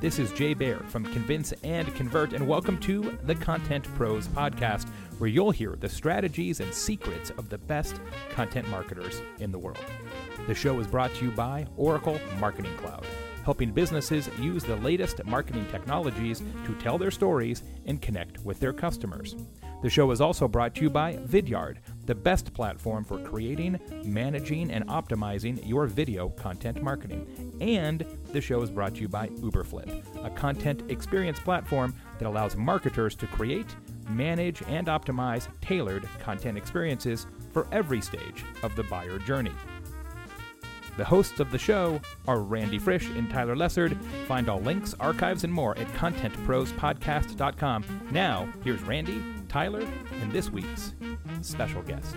This is Jay Baer from Convince and Convert, and welcome to the Content Pros Podcast, where you'll hear the strategies and secrets of the best content marketers in the world. The show is brought to you by Oracle Marketing Cloud, helping businesses use the latest marketing technologies to tell their stories and connect with their customers. The show is also brought to you by Vidyard, the best platform for creating, managing, and optimizing your video content marketing. And the show is brought to you by Uberflip, a content experience platform that allows marketers to create, manage, and optimize tailored content experiences for every stage of the buyer journey. The hosts of the show are Randy Frisch and Tyler Lessard. Find all links, archives, and more at contentprospodcast.com. Now, here's Randy, Tyler, and this week's special guest.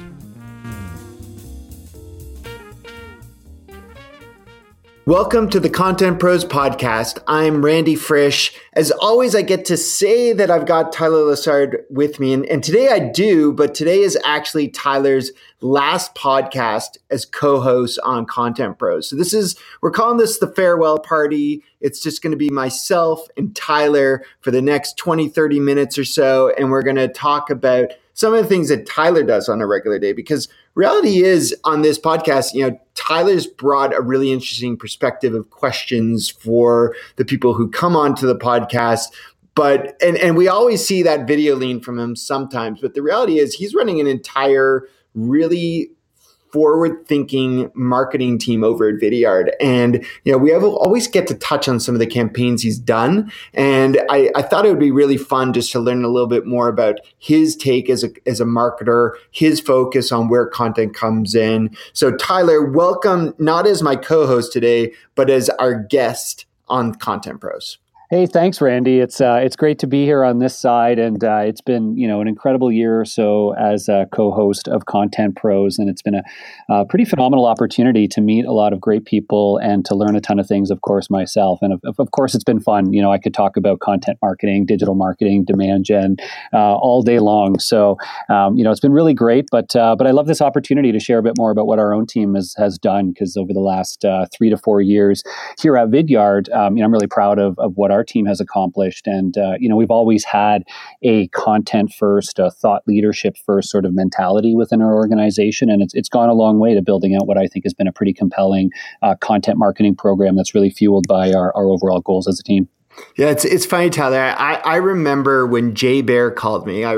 Welcome to the Content Pros Podcast. I'm Randy Frisch. As always, I get to say that I've got Tyler Lessard with me, and, and today I do, but today is actually Tyler's last podcast as co-host on Content Pros. So this is we're calling this the farewell party. It's just going to be myself and Tyler for the next 20, 30 minutes or so, and we're going to talk about some of the things that Tyler does on a regular day because reality is on this podcast, you know, Tyler's brought a really interesting perspective of questions for the people who come onto the podcast. But and and we always see that video lean from him sometimes, but the reality is he's running an entire really forward thinking marketing team over at Vidyard. And, you know, we have, always get to touch on some of the campaigns he's done. And I, I, thought it would be really fun just to learn a little bit more about his take as a, as a marketer, his focus on where content comes in. So Tyler, welcome, not as my co-host today, but as our guest on Content Pros. Hey, thanks, Randy. It's uh, it's great to be here on this side, and uh, it's been you know an incredible year or so as a co-host of Content Pros, and it's been a, a, pretty phenomenal opportunity to meet a lot of great people and to learn a ton of things, of course, myself. And of, of course, it's been fun. You know, I could talk about content marketing, digital marketing, demand gen, uh, all day long. So um, you know, it's been really great. But uh, but I love this opportunity to share a bit more about what our own team has has done because over the last uh, three to four years here at Vidyard, um, you know, I'm really proud of of what our our team has accomplished. And, uh, you know, we've always had a content first, a thought leadership first sort of mentality within our organization. And it's, it's gone a long way to building out what I think has been a pretty compelling uh, content marketing program that's really fueled by our, our overall goals as a team. Yeah, it's it's funny, Tyler. I, I remember when Jay Baer called me I,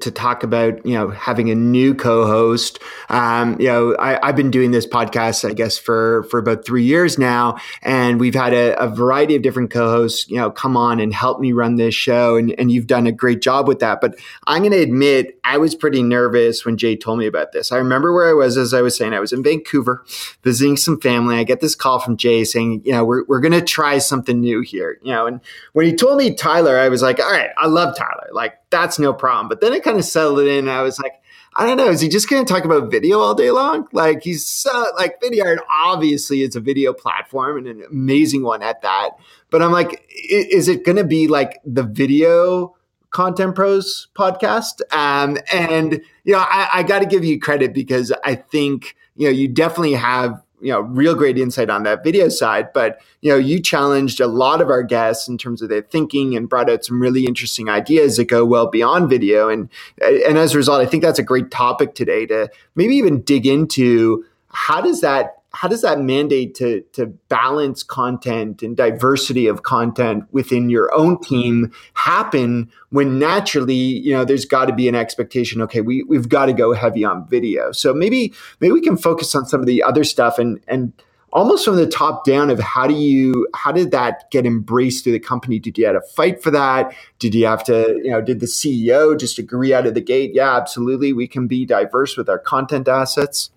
to talk about you know having a new co-host. Um, you know, I, have been doing this podcast, I guess, for for about three years now, and we've had a, a, variety of different co-hosts, you know, come on and help me run this show, and and you've done a great job with that. But I'm going to admit, I was pretty nervous when Jay told me about this. I remember where I was, as I was saying, I was in Vancouver visiting some family. I get this call from Jay saying, you know, we're we're going to try something new here, you know, and when he told me Tyler, I was like, all right, I love Tyler. Like, that's no problem. But then it kind of settled in. I was like, I don't know. Is he just going to talk about video all day long? Like, he's so, like, Vidyard obviously it's a video platform and an amazing one at that. But I'm like, is it going to be like the video Content Pros podcast? Um, and, you know, I, I got to give you credit because I think, you know, you definitely have you know real great insight on that video side but you know you challenged a lot of our guests in terms of their thinking and brought out some really interesting ideas that go well beyond video. And and as a result i think that's a great topic today to maybe even dig into how does that how does that mandate to to balance content and diversity of content within your own team happen when naturally you know there's got to be an expectation okay we we've got to go heavy on video. So maybe maybe we can focus on some of the other stuff and and almost from the top down of how do you how did that get embraced through the company? Did you have to fight for that? Did you have to you know did the ceo just agree out of the gate? Yeah absolutely we can be diverse with our content assets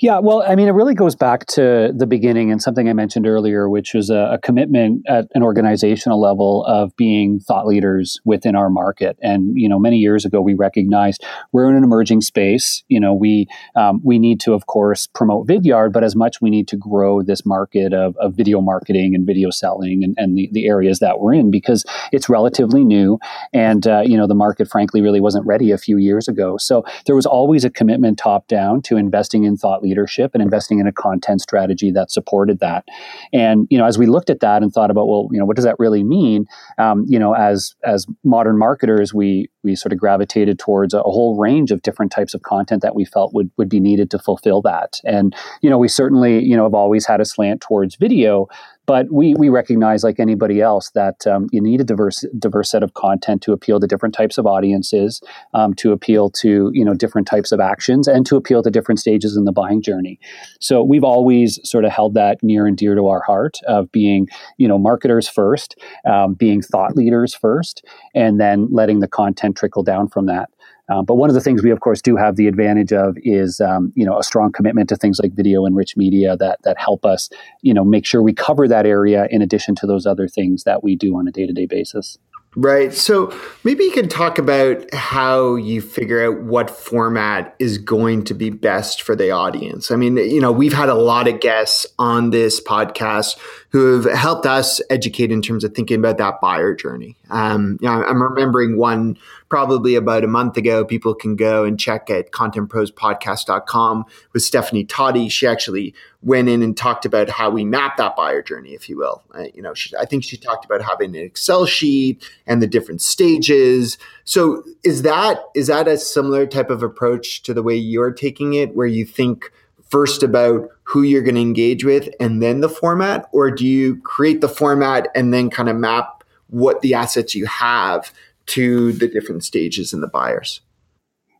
yeah, well, I mean, it really goes back to the beginning and something I mentioned earlier, which was a, a, commitment at an organizational level of being thought leaders within our market. And you know, many years ago, we recognized we're in an emerging space. You know, we um, we need to, of course, promote Vidyard, but as much we need to grow this market of, of video marketing and video selling and, and the, the areas that we're in because it's relatively new, and uh, you know, the market, frankly, really wasn't ready a few years ago. So there was always a commitment top down to investing in thought thought leadership and investing in a content strategy that supported that. And you know, as we looked at that and thought about, well, you know, what does that really mean? Um, you know, as as modern marketers, we we sort of gravitated towards a, a whole range of different types of content that we felt would would be needed to fulfill that. And you know, we certainly you know have always had a slant towards video, but we we recognize, like anybody else, that um, you need a diverse diverse set of content to appeal to different types of audiences, um, to appeal to you know different types of actions, and to appeal to different stages in the buying journey. So we've always sort of held that near and dear to our heart of being you know marketers first, um, being thought leaders first, and then letting the content trickle down from that. Uh, but one of the things we, of course, do have the advantage of is, um, you know, a strong commitment to things like video and rich media that that help us, you know, make sure we cover that area in addition to those other things that we do on a day to day basis. Right. So maybe you can talk about how you figure out what format is going to be best for the audience. I mean, you know, we've had a lot of guests on this podcast who have helped us educate in terms of thinking about that buyer journey. Um, you know, I'm remembering one probably about a month ago. People can go and check at contentprospodcast.com with Stephanie Toddy. She actually went in and talked about how we map that buyer journey, if you will. Uh, you know, she, I think she talked about having an Excel sheet and the different stages. So is that is that a similar type of approach to the way you're taking it, where you think first about who you're going to engage with and then the format? Or do you create the format and then kind of map what the assets you have to the different stages in the buyers?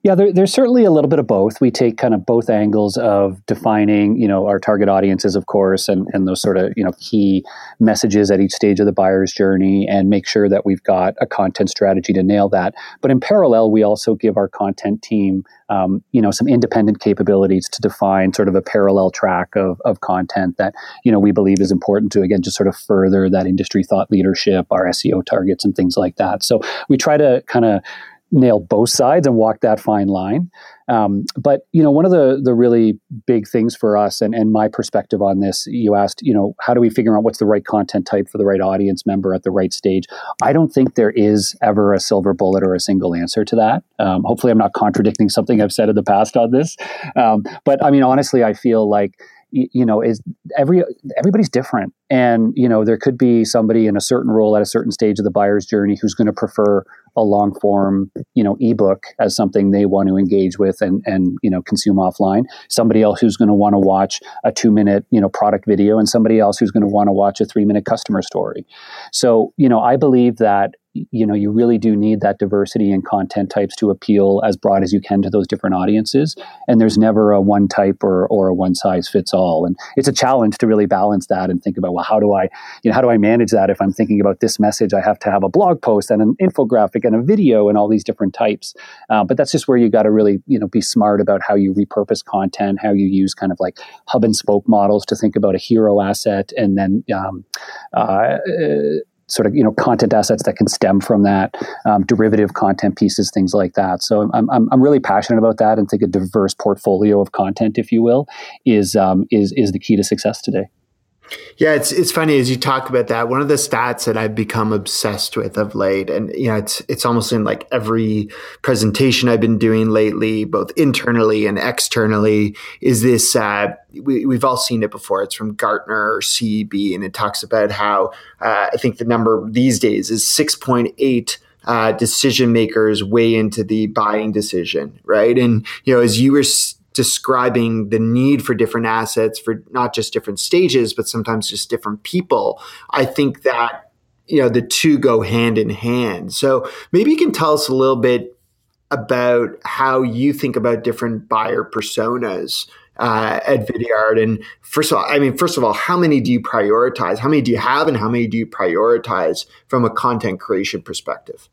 Yeah, there, there's certainly a little bit of both. We take kind of both angles of defining, you know, our target audiences, of course, and, and those sort of, you know, key messages at each stage of the buyer's journey and make sure that we've got a content strategy to nail that. But in parallel, we also give our content team, um, you know, some independent capabilities to define sort of a parallel track of, of content that, you know, we believe is important to, again, just sort of further that industry thought leadership, our SEO targets and things like that. So we try to kind of nail both sides and walk that fine line. Um, but you know, one of the the really big things for us, and, and my perspective on this, you asked, you know, how do we figure out what's the right content type for the right audience member at the right stage? I don't think there is ever a silver bullet or a single answer to that. Um, hopefully, I'm not contradicting something I've said in the past on this. Um, but I mean, honestly, I feel like you know is every everybody's different. And you know there could be somebody in a certain role at a certain stage of the buyer's journey who's going to prefer a long form you know ebook as something they want to engage with and and you know consume offline. Somebody else who's going to want to watch a 2 minute you know product video and somebody else who's going to want to watch a 3 minute customer story. So you know i believe that you know you really do need that diversity in content types to appeal as broad as you can to those different audiences. And there's never a one type or, or a one size fits all. And it's a challenge to really balance that and think about well how do i you know how do i manage that if i'm thinking about this message? I have to have a blog post and an infographic and a video and all these different types. Uh, but that's just where you got to really you know be smart about how you repurpose content how you use kind of like hub and spoke models to think about a hero asset and then um, uh, sort of you know content assets that can stem from that, um, derivative content pieces, things like that. So I'm, I'm, I'm really passionate about that, and think a diverse portfolio of content, if you will, is um, is is the key to success today. Yeah, it's it's funny as you talk about that. One of the stats that I've become obsessed with of late, and you know, it's it's almost in like every presentation I've been doing lately, both internally and externally, is this. Uh, we, we've all seen it before. It's from Gartner or CEB, and it talks about how uh, I think the number these days is six point eight. Uh, decision makers weigh into the buying decision, right? And you know, as you were describing the need for different assets for not just different stages, but sometimes just different people. I think that you know the two go hand in hand. So maybe you can tell us a little bit about how you think about different buyer personas uh, at Vidyard. And first of all, I mean, first of all, how many do you prioritize? How many do you have, and how many do you prioritize from a content creation perspective?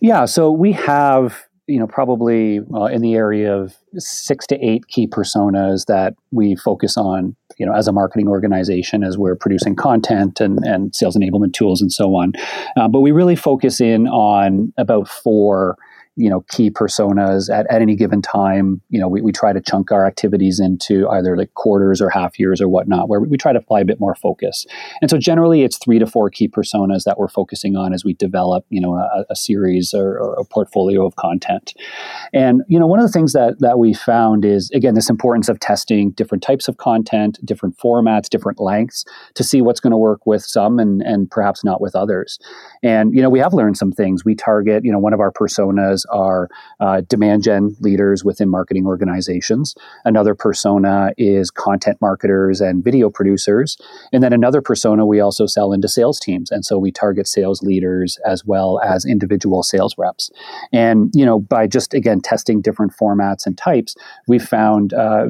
Yeah, so we have you know, probably uh, in the area of six to eight key personas that we focus on, you know, as a marketing organization as we're producing content and, and sales enablement tools and so on. Uh, but we really focus in on about four you know key personas at, at any given time. You know, we, we try to chunk our activities into either like quarters or half years or whatnot, where we, we try to apply a bit more focus. And so generally, it's three to four key personas that we're focusing on as we develop you know a, a series or, or, a portfolio of content. And you know, one of the things that that we found is again this importance of testing different types of content, different formats, different lengths to see what's going to work with some and and perhaps not with others. And you know, we have learned some things. We target you know one of our personas are uh, demand gen leaders within marketing organizations. Another persona is content marketers and video producers. And then another persona we also sell into sales teams. And so we target sales leaders as well as individual sales reps. And, you know, by just again testing different formats and types, we've found uh,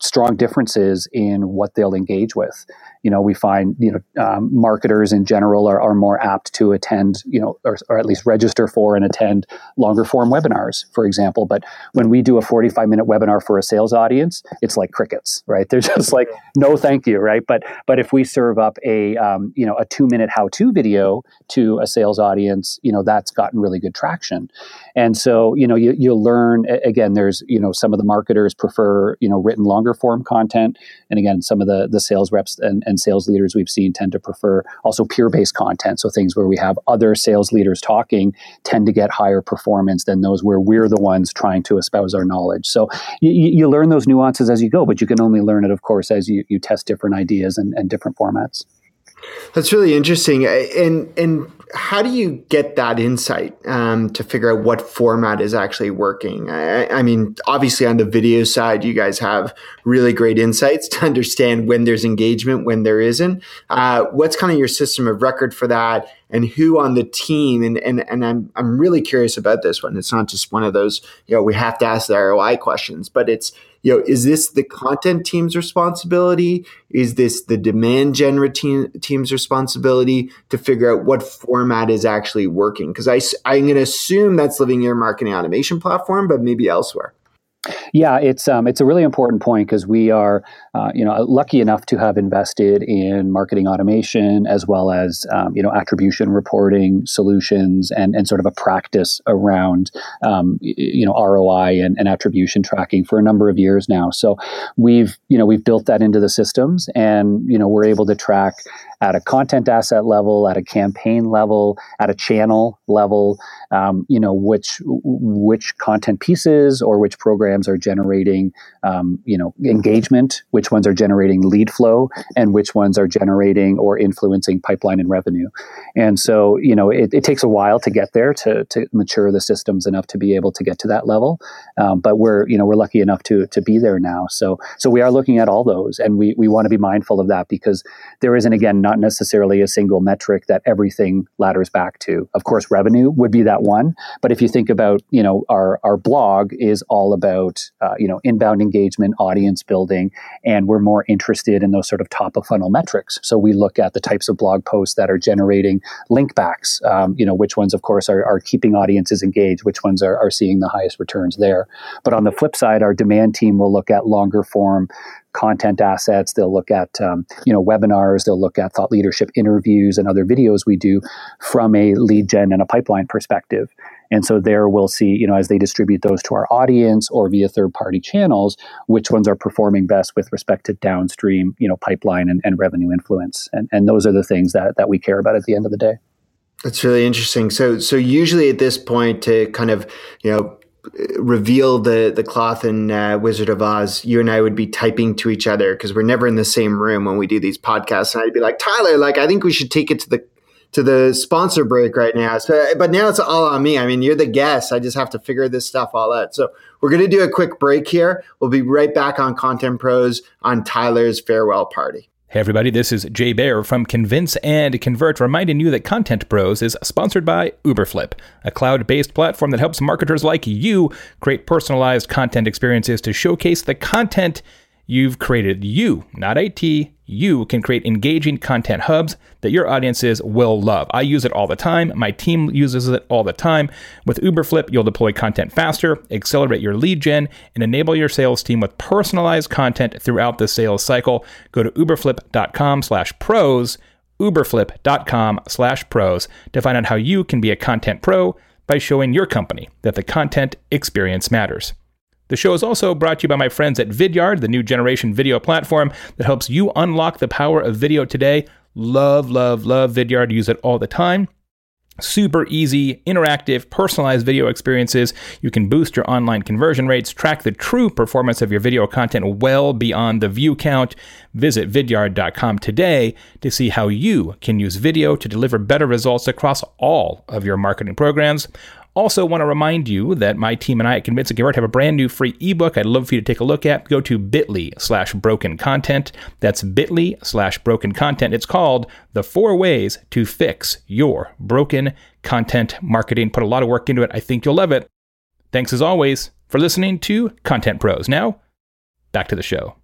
strong differences in what they'll engage with you know, we find, you know, um, marketers in general are, are more apt to attend, you know, or, or at least register for and attend longer form webinars, for example. But when we do a 45 minute webinar for a sales audience, it's like crickets, right? They're just like, no, thank you, right? But, but if we serve up a, um, you know, a two minute how to video to a sales audience, you know, that's gotten really good traction. And so, you know, you, you learn, again, there's, you know, some of the marketers prefer, you know, written longer form content. And again, some of the, the sales reps and, and sales leaders we've seen tend to prefer also peer based content. So things where we have other sales leaders talking tend to get higher performance than those where we're the ones trying to espouse our knowledge. So you, you learn those nuances as you go, but you can only learn it, of course, as you, you test different ideas and, and different formats. That's really interesting. And and how do you get that insight um, to figure out what format is actually working? I, I, mean, obviously on the video side, you guys have really great insights to understand when there's engagement, when there isn't. Uh, what's kind of your system of record for that, and who on the team? And and and I'm I'm really curious about this one. It's not just one of those you know we have to ask the ROI questions, but it's you know, is this the content team's responsibility? Is this the demand gen team, team's responsibility to figure out what format is actually working? Because I, I'm going to assume that's living in your marketing automation platform, but maybe elsewhere. Yeah, it's um, it's a really important point because we are, uh, you know, lucky enough to have invested in marketing automation as well as um, you know attribution reporting solutions and and sort of a practice around um, you know ROI and, and attribution tracking for a number of years now. So we've you know we've built that into the systems, and you know we're able to track at a content asset level, at a campaign level, at a channel level, um, you know, which which content pieces or which programs are generating, um, you know, engagement, which ones are generating lead flow, and which ones are generating or influencing pipeline and revenue. And so, you know, it, it takes a while to get there to, to mature the systems enough to be able to get to that level. Um, but we're, you know, we're lucky enough to to be there now. So, so we are looking at all those, and we we want to be mindful of that because there isn't again not necessarily a single metric that everything ladders back to. Of course, revenue would be that one, but if you think about, you know, our our blog is all about, uh, you know, inbound engagement, audience building, and we're more interested in those sort of top of funnel metrics. So we look at the types of blog posts that are generating link backs. Um, you know, which ones, of course, are, are keeping audiences engaged, which ones are, are seeing the highest returns there. But on the flip side, our demand team will look at longer form content assets. They'll look at um, you know webinars. They'll look at thought leadership interviews and other videos we do from a lead gen and a pipeline perspective. And so there we'll see you know as they distribute those to our audience or via third party channels, which ones are performing best with respect to downstream you know pipeline and, and revenue influence. And and those are the things that that we care about at the end of the day. That's really interesting. So so usually at this point to kind of you know reveal the the cloth in uh, Wizard of Oz, you and I would be typing to each other because we're never in the same room when we do these podcasts. And I'd be like, Tyler, like I think we should take it to the to the sponsor break right now. So, but now it's all on me. I mean, you're the guest. I just have to figure this stuff all out. So we're to do a quick break here. We'll be right back on Content Pros on Tyler's farewell party. Hey, everybody, this is Jay Baer from Convince and Convert, reminding you that Content Pros is sponsored by Uberflip, a cloud based platform that helps marketers like you create personalized content experiences to showcase the content you've created. You, not IT, you can create engaging content hubs that your audiences will love. I use it all the time. My team uses it all the time. With Uberflip, you'll deploy content faster, accelerate your lead gen, and enable your sales team with personalized content throughout the sales cycle. Go to uberflip.com slash pros, uberflip.com slash pros to find out how you can be a content pro by showing your company that the content experience matters. The show is also brought to you by my friends at Vidyard, the new generation video platform that helps you unlock the power of video today. Love, love, love Vidyard. Use it all the time super easy, interactive, personalized video experiences. You can boost your online conversion rates, track the true performance of your video content well beyond the view count. Visit vidyard.com today to see how you can use video to deliver better results across all of your marketing programs. Also, want to remind you that my team and I at Convince and Convert have a brand new free ebook I'd love for you to take a look at. Go to bit.ly slash broken content. That's bit.ly slash broken content. It's called The Four Ways to Fix Your Broken Content Marketing. Put a lot of work into it. I think you'll love it. Thanks as always for listening to Content Pros. Now, back to the show.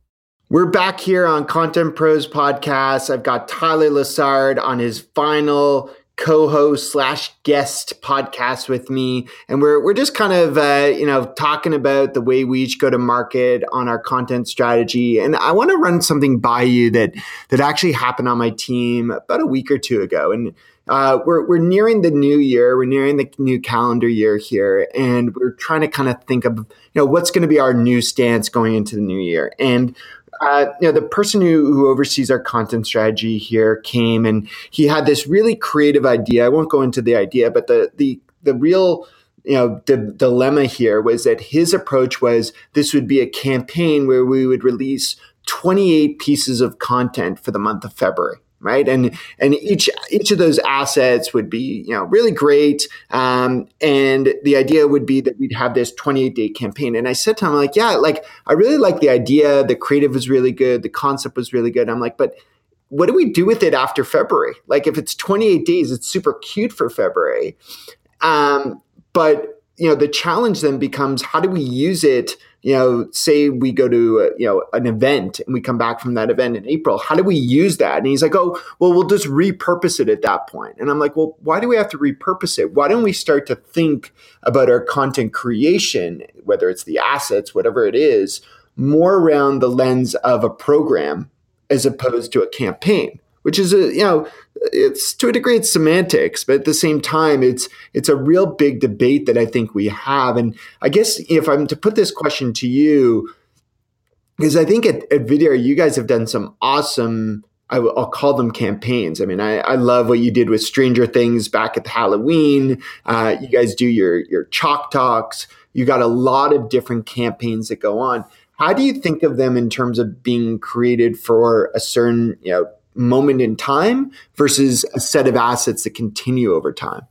We're back here on Content Pros podcast. I've got Tyler Lessard on his final co-host slash guest podcast with me. And we're, we're just kind of uh, you know talking about the way we each go to market on our content strategy. And i want to run something by you that that actually happened on my team about a week or two ago. And uh, we're, we're nearing the new year. We're nearing the new calendar year here. And we're trying to kind of think of you know what's going to be our new stance going into the new year. And uh, you know, the person who, who oversees our content strategy here came and he had this really creative idea. I won't go into the idea, but the the the real you know the dilemma here was that his approach was this would be a campaign where we would release 28 pieces of content for the month of February right? And and each each of those assets would be you know really great. Um, and the idea would be that we'd have this 28 day campaign. And i said to him like yeah like i really like the idea. The creative was really good. The concept was really good. I'm like but what do we do with it after february? Like if it's 28 days it's super cute for february. Um, but you know the challenge then becomes how do we use it you know, say we go to you know an event and we come back from that event in April, how do we use that? And he's like, oh, well, we'll just repurpose it at that point. And I'm like, well, why do we have to repurpose it? Why don't we start to think about our content creation, whether it's the assets, whatever it is, more around the lens of a program as opposed to a campaign? Which is a you know it's to a degree it's semantics but at the same time it's it's a real big debate that i think we have and i guess if i'm to put this question to you because i think at, at Vidyard you guys have done some awesome I, will call them campaigns. I mean, I, I, love what you did with Stranger Things back at Halloween. Uh, you guys do your your chalk talks. You got a lot of different campaigns that go on. How do you think of them in terms of being created for a certain you know moment in time versus a set of assets that continue over time?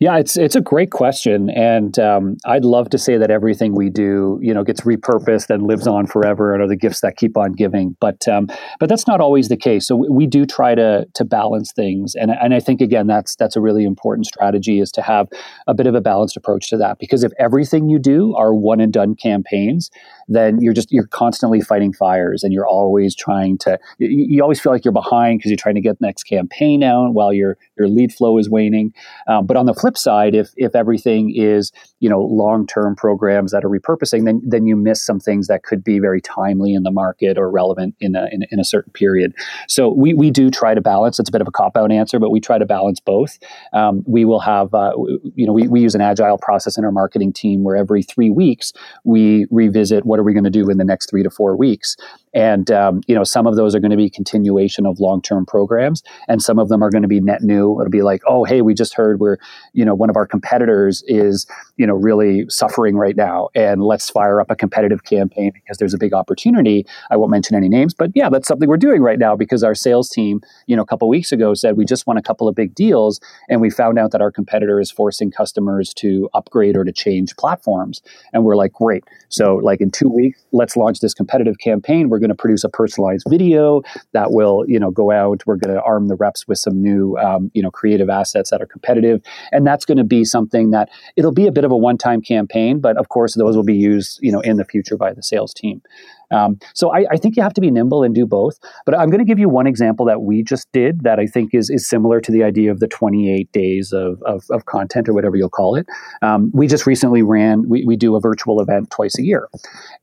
Yeah, it's it's a great question, and um, I'd love to say that everything we do, you know, gets repurposed and lives on forever, and are the gifts that keep on giving. But um, but that's not always the case. So we, we, do try to to balance things, and and I think again that's that's a really important strategy is to have a bit of a balanced approach to that. Because if everything you do are one and done campaigns, then you're just you're constantly fighting fires, and you're always trying to. You, you always feel like you're behind because you're trying to get the next campaign out while your your lead flow is waning. Um, but on the flip side, if if everything is you know long term programs that are repurposing, then then you miss some things that could be very timely in the market or relevant in a in, in a certain period. So we we do try to balance. It's a bit of a cop out answer, but we try to balance both. Um, we will have uh, you know we, we use an agile process in our marketing team where every three weeks we revisit what are we going to do in the next three to four weeks and um, you know, some of those are going to be continuation of long-term programs, and some of them are going to be net new. It'll be like, oh, hey, we just heard where you know one of our competitors is you know really suffering right now, and let's fire up a competitive campaign because there's a big opportunity. I won't mention any names, but yeah, that's something we're doing right now because our sales team, you know, a couple weeks ago said we just won a couple of big deals, and we found out that our competitor is forcing customers to upgrade or to change platforms, and we're like, great. So like in two weeks, let's launch this competitive campaign. We're going to produce a personalized video that will, you know, go out. We're going to arm the reps with some new, um, you know, creative assets that are competitive, and that's going to be something that it'll be a bit of a one-time campaign, but of course those will be used, you know, in the future by the sales team. Um, so I, I, think you have to be nimble and do both. But I'm going to give you one example that we just did that I think is, is similar to the idea of the 28 days of, of, of content or whatever you'll call it. Um, we just recently ran, we, we do a virtual event twice a year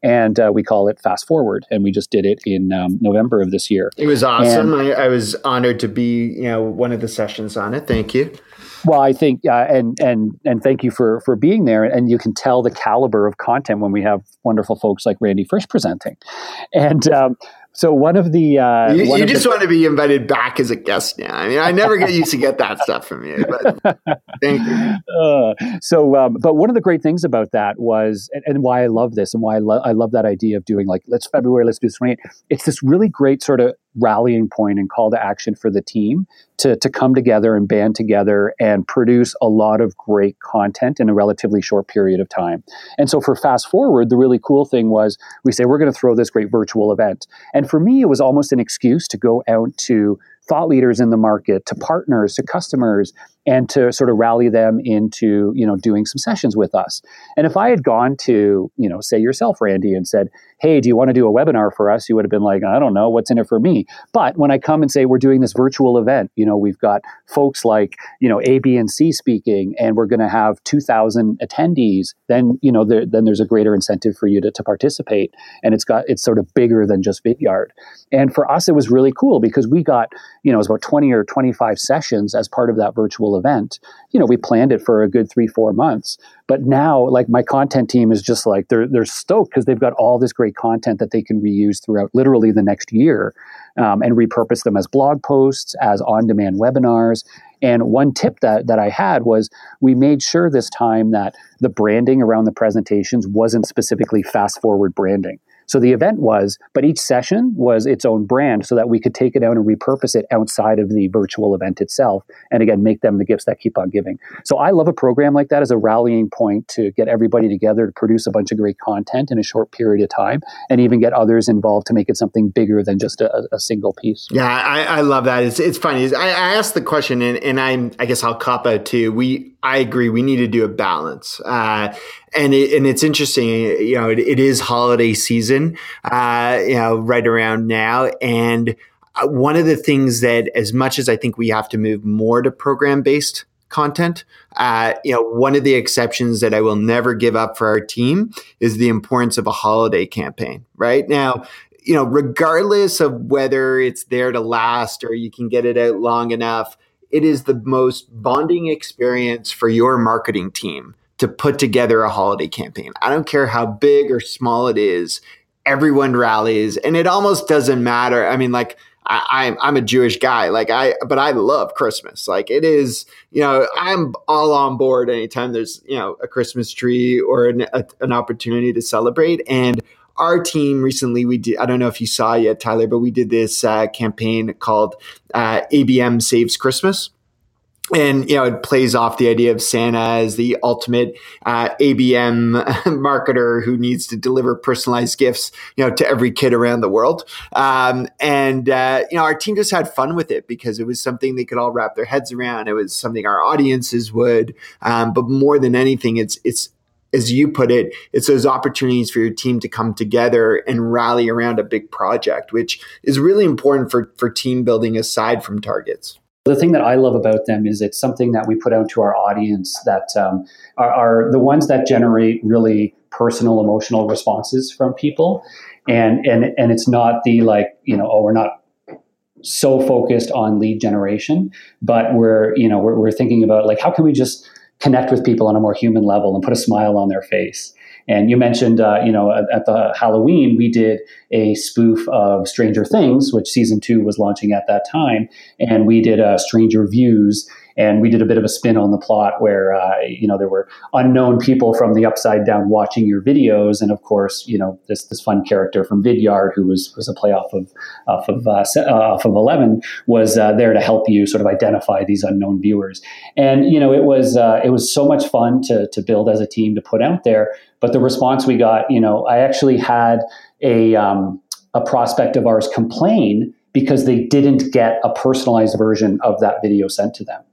and uh, we call it Fast Forward. And we just did it in um, November of this year. It was awesome. I, I was honored to be, you know, one of the sessions on it. Thank you. Well, I think, uh, and and and thank you for for being there. And you can tell the caliber of content when we have wonderful folks like Randy Frisch presenting. And um, so one of the uh, you, you just the, want to be invited back as a guest now. I mean, I never get used to get that stuff from you, but thank you. Uh, so, um, but one of the great things about that was, and, and why I love this, and why I, lo- I love that idea of doing like let's February, let's do this. It's this really great sort of rallying point and call to action for the team to, to come together and band together and produce a lot of great content in a relatively short period of time. And so for fast forward, the really cool thing was we say we're going to throw this great virtual event. And for me, it was almost an excuse to go out to thought leaders in the market, to partners, to customers, and to sort of rally them into you know doing some sessions with us. And if I had gone to you know say yourself, Randy, and said, "Hey, do you want to do a webinar for us?" You would have been like, "I don't know, what's in it for me." But when I come and say we're doing this virtual event, you know, we've got folks like you know A, B, and C speaking, and we're going to have two thousand attendees. Then you know there, then there's a greater incentive for you to, to participate, and it's got it's sort of bigger than just Vidyard. And for us, it was really cool because we got you know, it was about 20 or 25 sessions as part of that virtual event. You know, we planned it for a good three, four months. But now, like my content team is just like they're they're stoked because they've got all this great content that they can reuse throughout literally the next year, um, and repurpose them as blog posts, as on-demand webinars. And one tip that that I had was we made sure this time that the branding around the presentations wasn't specifically fast forward branding. So the event was, but each session was its own brand so that we could take it out and repurpose it outside of the virtual event itself. And again, make them the gifts that keep on giving. So I love a program like that as a rallying point to get everybody together to produce a bunch of great content in a short period of time and even get others involved to make it something bigger than just a, a single piece. Yeah, I, I, love that. It's, it's funny. I, I asked the question and, and I'm, I guess I'll cop out too. We, I agree. We need to do a balance. Uh, and it, and it's interesting, you know, it, it is holiday season, uh, you know, right around now. And uh, one of the things that, as much as I think we have to move more to program based content, uh, you know, one of the exceptions that I will never give up for our team is the importance of a holiday campaign. Right now, you know, regardless of whether it's there to last or you can get it out long enough, it is the most bonding experience for your marketing team to put together a holiday campaign. I don't care how big or small it is, everyone rallies, and it almost doesn't matter. I mean, like I, am I'm, I'm a Jewish guy, like I, but I love Christmas. Like it is, you know, I'm all on board anytime there's you know a Christmas tree or an, a, an opportunity to celebrate. And our team recently, we did. I don't know if you saw yet, Tyler, but we did this uh, campaign called uh, ABM Saves Christmas and you know it plays off the idea of Santa as the ultimate uh, ABM marketer who needs to deliver personalized gifts, you know, to every kid around the world. Um, and uh, you know, our team just had fun with it because it was something they could all wrap their heads around. It was something our audiences would. Um, but more than anything, it's it's as you put it, it's those opportunities for your team to come together and rally around a big project, which is really important for for team building aside from targets. The thing that I love about them is it's something that we put out to our audience that um, are, are, the ones that generate really personal, emotional responses from people, and and and it's not the like you know oh we're not so focused on lead generation, but we're you know we're, we're thinking about like how can we just connect with people on a more human level and put a smile on their face. And you mentioned, uh, you know, at, at, the Halloween, we did a spoof of Stranger Things, which season two was launching at that time. And we did uh, Stranger Views and we did a bit of a spin on the plot where uh, you know there were unknown people from the upside down watching your videos, and of course you know this this fun character from Vidyard who was was a play off of off of uh, uh, off of Eleven was uh, there to help you sort of identify these unknown viewers, and you know it was uh, it was so much fun to to build as a team to put out there, but the response we got, you know, I actually had a um, a prospect of ours complain because they didn't get a personalized version of that video sent to them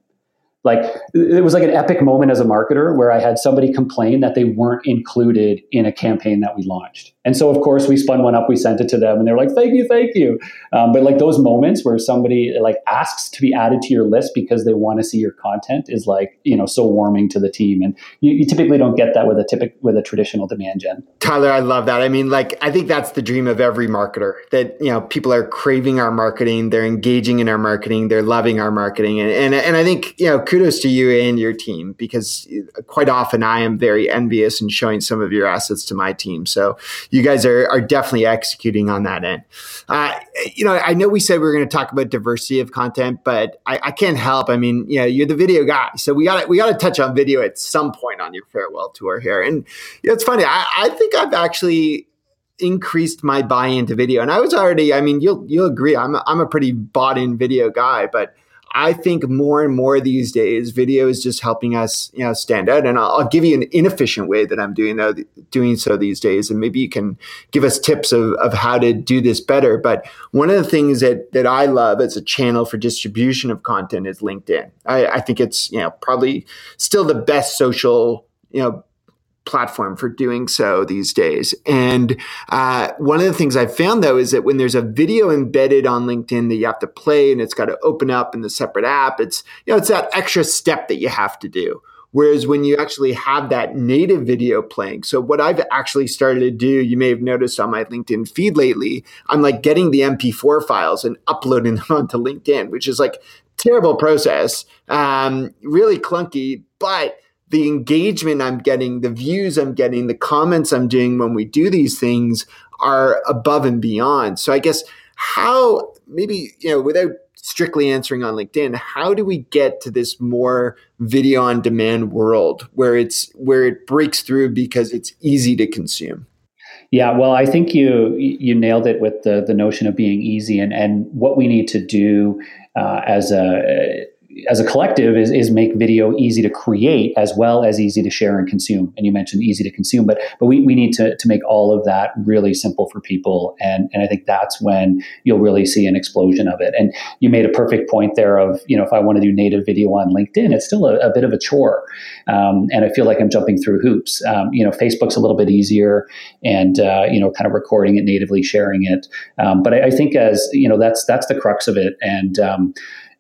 like it was like an epic moment as a marketer where I had somebody complain that they weren't included in a campaign that we launched. And so, of course, we spun one up, we sent it to them, and they were like, "Thank you, thank you." Um, but like those moments where somebody like asks to be added to your list because they want to see your content is like you know so warming to the team, and you, you typically don't get that with a typical with a traditional demand gen. Tyler, I love that. I mean, like I think that's the dream of every marketer that you know people are craving our marketing, they're engaging in our marketing, they're loving our marketing, and and, and I think you know kudos to you and your team because quite often I am very envious in showing some of your assets to my team. So you guys are, are definitely executing on that end. Uh, you know, I know we said we were going to talk about diversity of content, but I, I, can't help. I mean, you know, you're the video guy, so we got we got to touch on video at some point on your farewell tour here. And you know, it's funny. I, I think I've actually increased my buy into video. And I was already, I mean, you'll you'll agree, I'm a, I'm a pretty bought in video guy, but I think more and more these days, video is just helping us, you know, stand out. And I'll, I'll give you an inefficient way that I'm doing though, doing so these days, and maybe you can give us tips of, of how to do this better. But one of the things that that I love as a channel for distribution of content is LinkedIn. I, I think it's you know probably still the best social you know platform for doing so these days. And uh, one of the things I've found though is that when there's a video embedded on LinkedIn that you have to play and it's got to open up in the separate app, it's you know it's that extra step that you have to do. Whereas when you actually have that native video playing, so what I've actually started to do, you may have noticed on my LinkedIn feed lately, I'm like getting the MP4 files and uploading them onto LinkedIn, which is like terrible process, um, really clunky, but the engagement I'm getting, the views I'm getting, the comments I'm doing when we do these things are above and beyond. So I guess how maybe, you know, without strictly answering on LinkedIn, how do we get to this more video on demand world where it's where it breaks through because it's easy to consume? Yeah, well, I think you you nailed it with the the notion of being easy and and what we need to do uh, as a as a collective is, is make video easy to create as well as easy to share and consume. And you mentioned easy to consume, but but we, we need to, to make all of that really simple for people. And and I think that's when you'll really see an explosion of it. And you made a perfect point there of, you know, if I want to do native video on LinkedIn, it's still a, a bit of a chore. Um, and I feel like I'm jumping through hoops. Um, you know, Facebook's a little bit easier and, uh, you know, kind of recording it natively, sharing it. Um, but I, I, think as, you know, that's, that's the crux of it. And, um,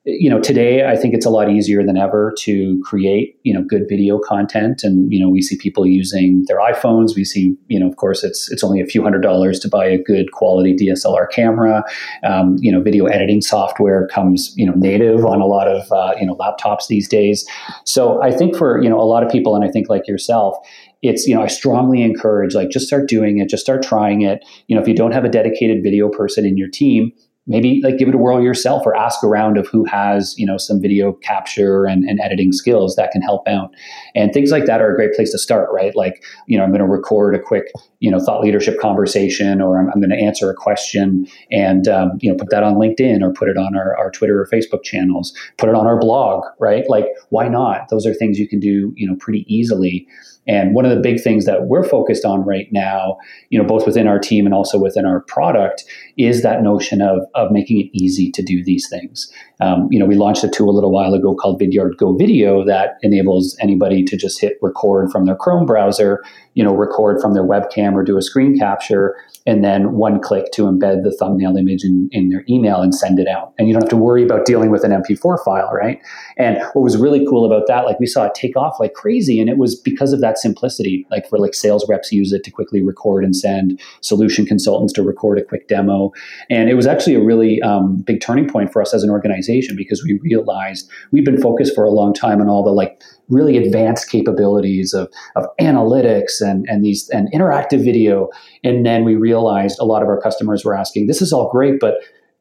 you know today i think it's a lot easier than ever to create you know good video content. And you know we see people using their iphones. We see you know of course it's it's only a few hundred dollars to buy a good quality dslr camera. Um, you know video editing software comes you know native on a lot of uh, you know laptops these days. So i think for you know a lot of people and i think like yourself it's you know i strongly encourage like just start doing it just start trying it. You know if you don't have a dedicated video person in your team maybe like give it a whirl yourself or ask around of who has you know some video capture and, and editing skills that can help out. And things like that are a great place to start right? Like you know i'm going to record a quick you know thought leadership conversation or i'm, I'm going to answer a question and um, you know put that on linkedin or put it on our, our twitter or facebook channels. Put it on our blog right? Like why not? Those are things you can do you know pretty easily and one of the big things that we're focused on right now, you know, both within our team and also within our product, is that notion of, of making it easy to do these things. Um, you know, we launched a tool a little while ago called Vidyard Go Video that enables anybody to just hit record from their Chrome browser, you know, record from their webcam or do a screen capture, and then one click to embed the thumbnail image in, in their email and send it out. And you don't have to worry about dealing with an MP4 file, right? And what was really cool about that, like we saw it take off like crazy, and it was because of that simplicity. Like for like sales reps use it to quickly record and send, solution consultants to record a quick demo, and it was actually a really um, big turning point for us as an organization because we realized we've been focused for a long time on all the like really advanced capabilities of, of analytics and, and these and interactive video. And then we realized a lot of our customers were asking, this is all great, but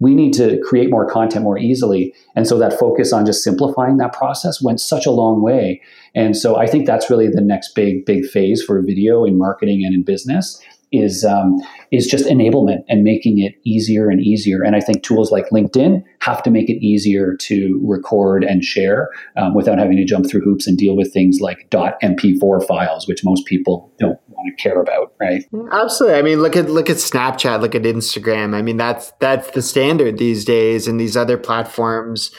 we need to create more content more easily. And so that focus on just simplifying that process went such a long way. And so I think that's really the next big, big phase for video in marketing and in business is um, is just enablement and making it easier and easier. And I think tools like LinkedIn have to make it easier to record and share um, without having to jump through hoops and deal with things like .mp4 files, which most people don't want to care about, right? Absolutely. I mean, look at look at Snapchat, look at Instagram. I mean, that's that's the standard these days, and these other platforms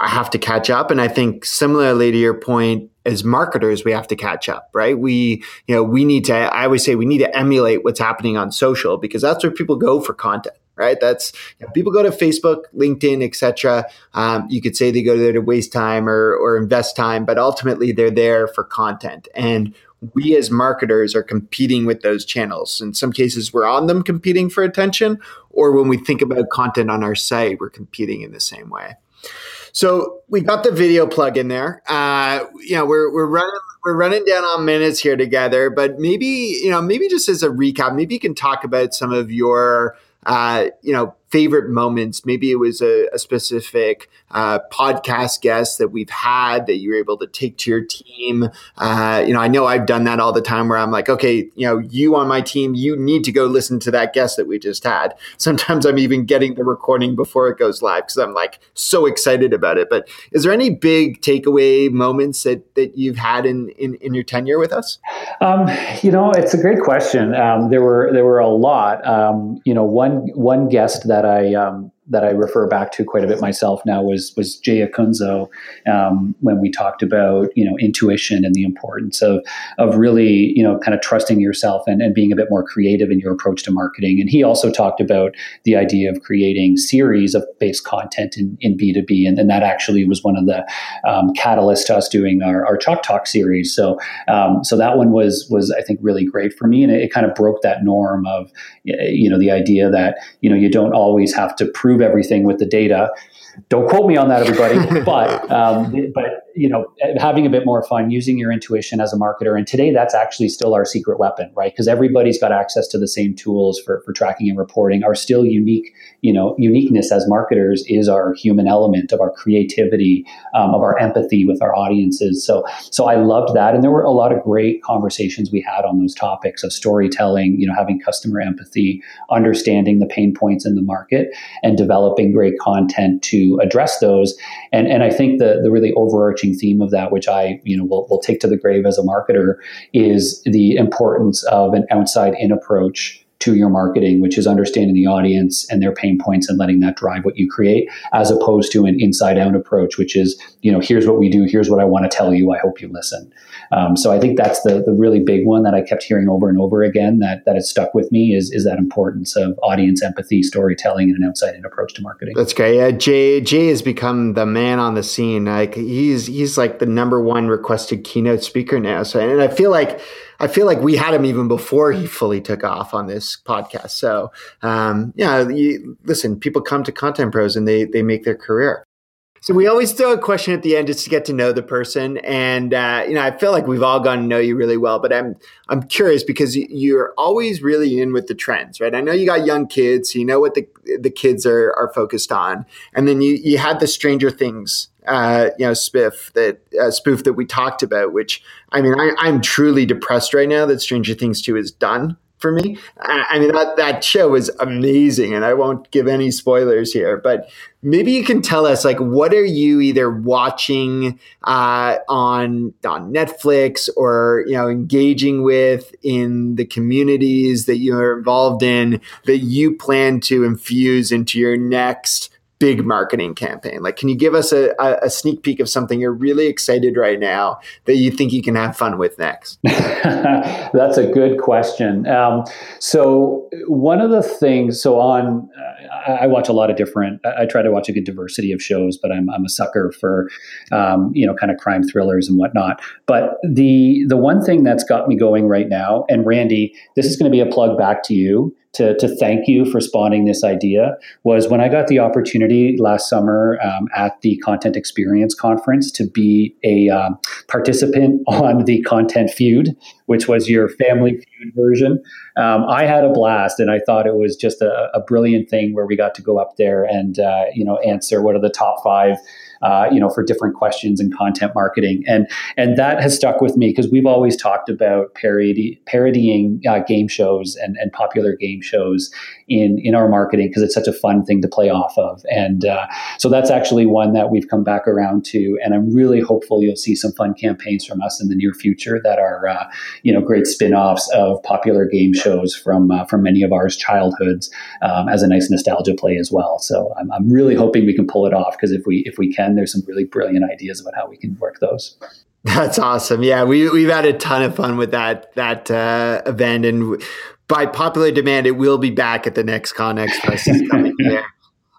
have to catch up. And I think similarly to your point, as marketers, we have to catch up, right? We, you know, we need to, I always say we need to emulate what's happening on social because that's where people go for content, right? That's you know, people go to Facebook, LinkedIn, etc. Um, you could say they go there to waste time or, or invest time, but ultimately they're there for content. And we as marketers are competing with those channels. In some cases, we're on them competing for attention, or when we think about content on our site, we're competing in the same way. So we got the video plug in there. Uh, you know, we're we're running we're running down on minutes here together, but maybe you know, maybe just as a recap, maybe you can talk about some of your uh, you know favorite moments. Maybe it was a, a specific uh, podcast guest that we've had that you were able to take to your team. Uh, you know, I know I've done that all the time where I'm like, okay, you know, you on my team, you need to go listen to that guest that we just had. Sometimes I'm even getting the recording before it goes live because I'm like so excited about it. But is there any big takeaway moments that that you've had in in, in your tenure with us? Um, you know, it's a great question. Um, there were there were a lot. Um, you know, one one guest that that I um, that I refer back to quite a bit myself now was was Jay Acunzo um, when we talked about you know intuition and the importance of of really you know kind of trusting yourself and, and being a bit more creative in your approach to marketing. And he also talked about the idea of creating series of based content in, in B2B. And, and that actually was one of the um, catalysts to us doing our, our Chalk Talk series. So um, so that one was was I think really great for me. And it, it kind of broke that norm of you know the idea that you know you don't always have to prove prove everything with the data. Don't quote me on that, everybody. but um, but you know, having a bit more fun, using your intuition as a marketer. And today, that's actually still our secret weapon, right? Because everybody's got access to the same tools for, for tracking and reporting. Our still unique, you know, uniqueness as marketers is our human element of our creativity, um, of our empathy with our audiences. So, so I loved that, and there were a lot of great conversations we had on those topics of storytelling, you know, having customer empathy, understanding the pain points in the market, and developing great content to address those. And and I think the the really overarching overarching theme of that, which I, you know, will, will take to the grave as a marketer, is the importance of an outside in approach to your marketing, which is understanding the audience and their pain points and letting that drive what you create, as opposed to an inside out approach, which is, you know, here's what we do, here's what I want to tell you, I hope you listen. Um, so I think that's the the really big one that I kept hearing over and over again that that has stuck with me is is that importance of audience empathy, storytelling, and an outside in approach to marketing. That's great. Yeah, Jay Jay has become the man on the scene. Like he's he's like the number one requested keynote speaker now. So and I feel like I feel like we had him even before he fully took off on this podcast. So, um, yeah, you, listen, people come to Content Pros and they they make their career. So we always throw a question at the end just to get to know the person, and uh, you know I feel like we've all gotten to know you really well. But I'm I'm curious because you're always really in with the trends, right? I know you got young kids, so you know what the the kids are are focused on, and then you you had the Stranger Things uh, you know, spiff that uh, spoof that we talked about. Which I mean, I, am truly depressed right now that Stranger Things two is done for me. I, I mean, that that show is amazing, and I won't give any spoilers here, but maybe you can tell us like what are you either watching uh, on on Netflix or you know engaging with in the communities that you're involved in that you plan to infuse into your next big marketing campaign? Like, can you give us a, a, sneak peek of something you're really excited right now that you think you can have fun with next? That's a good question. Um, so, one of the things, so on, uh, I watch a lot of different, I, I, try to watch a good diversity of shows, but I'm, I'm a sucker for, um, you know, kind of crime thrillers and whatnot. But the, the one thing that's got me going right now, and Randy, this is going to be a plug back to you to, to thank you for spawning this idea was when I got the opportunity last summer um, at the Content Experience Conference to be a um, participant on the Content Feud, which was your family feud version. Um, I had a blast, and I thought it was just a, a, brilliant thing where we got to go up there and uh, you know answer what are the top five uh, you know, for different questions and content marketing. And and that has stuck with me because we've always talked about parody, parodying uh, game shows and, and popular game shows in in our marketing because it's such a fun thing to play off of. And uh, so that's actually one that we've come back around to. And I'm really hopeful you'll see some fun campaigns from us in the near future that are uh, you know great spin-offs of popular game shows from uh, from many of ours childhoods um, as a nice nostalgia play as well. So I'm, I'm really hoping we can pull it off because if we if we can there's some really brilliant ideas about how we can work those. That's awesome. Yeah, we we've had a ton of fun with that that uh, event, and by popular demand, it will be back at the next ConExpress coming year.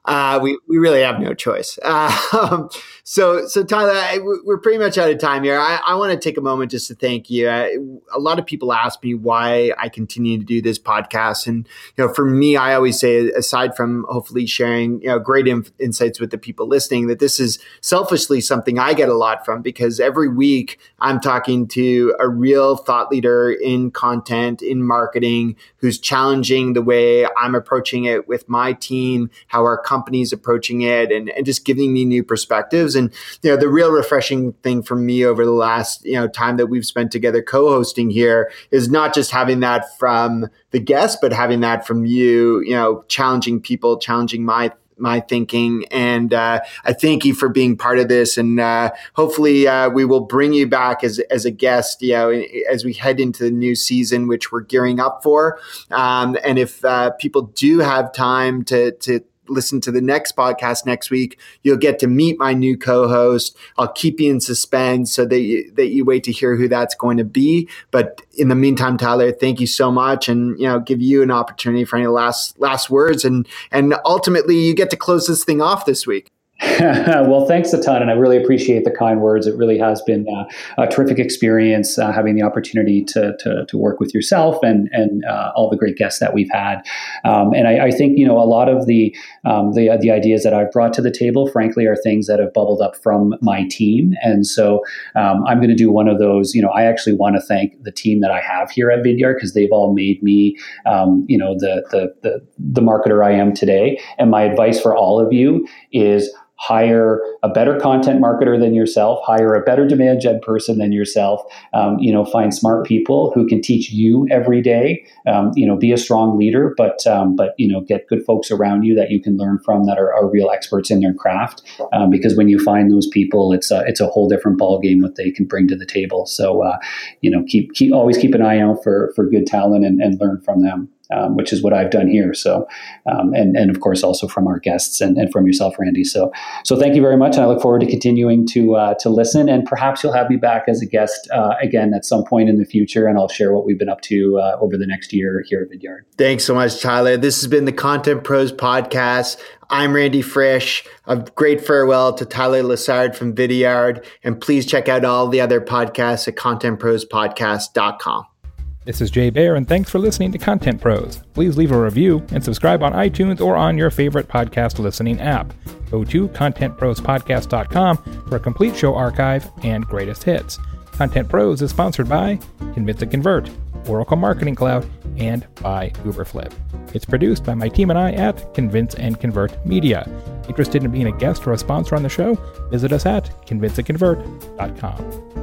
Uh, we we really have no choice. Uh, So, so Tyler, I, we're pretty much out of time here. I, I want to take a moment just to thank you. I, a lot of people ask me why I continue to do this podcast, and you know, for me, I always say, aside from hopefully sharing you know great inf- insights with the people listening, that this is selfishly something I get a lot from because every week I'm talking to a real thought leader in content, in marketing, who's challenging the way I'm approaching it with my team, how our company's approaching it, and, and just giving me new perspectives. And you know, the real refreshing thing for me over the last you know time that we've spent together co-hosting here is not just having that from the guests, but having that from you. You know, challenging people, challenging my my thinking. And uh, I thank you for being part of this. And uh, hopefully, uh, we will bring you back as, as a guest, you know, as we head into the new season, which we're gearing up for. Um, and if uh, people do have time to, to listen to the next podcast next week, you'll get to meet my new co-host. I'll keep you in suspense so that you, that you wait to hear who that's going to be. But in the meantime, Tyler, thank you so much, and you know, give you an opportunity for any last last words, and and ultimately, you get to close this thing off this week. well, thanks a ton, and I really appreciate the kind words. It really has been uh, a terrific experience uh, having the opportunity to, to, to, work with yourself and and uh, all the great guests that we've had. Um, and I, I, think you know a lot of the, um, the the ideas that I've brought to the table, frankly, are things that have bubbled up from my team. And so um, I'm going to do one of those. You know, I actually want to thank the team that I have here at Vidyard because they've all made me, um, you know, the, the the the marketer I am today. And my advice for all of you is hire a better content marketer than yourself, hire a better demand gen person than yourself. Um, you know, find smart people who can teach you every day. Um, you know, be a strong leader, but um, but you know, get good folks around you that you can learn from that are, are real experts in their craft. Um, because when you find those people, it's a, it's a whole different ball game what they can bring to the table. So uh, you know, keep keep always keep an eye out for for good talent and, and learn from them um, which is what I've done here. So, um, and and of course also from our guests and, and from yourself, Randy. So, so thank you very much, and I look forward to continuing to uh, to listen. And perhaps you'll have me back as a guest uh, again at some point in the future, and I'll share what we've been up to uh, over the next year here at Vidyard. Thanks so much, Tyler. This has been the Content Pros podcast. I'm Randy Frisch. A great farewell to Tyler Lessard from Vidyard. And please check out all the other podcasts at contentprospodcast.com. This is Jay Baer, and thanks for listening to Content Pros. Please leave a review and subscribe on iTunes or on your favorite podcast listening app. Go to contentprospodcast.com for a complete show archive and greatest hits. Content Pros is sponsored by Convince and Convert, Oracle Marketing Cloud, and by Uberflip. It's produced by my team and I at Convince and Convert Media. Interested in being a guest or a sponsor on the show? Visit us at convinceandconvert.com.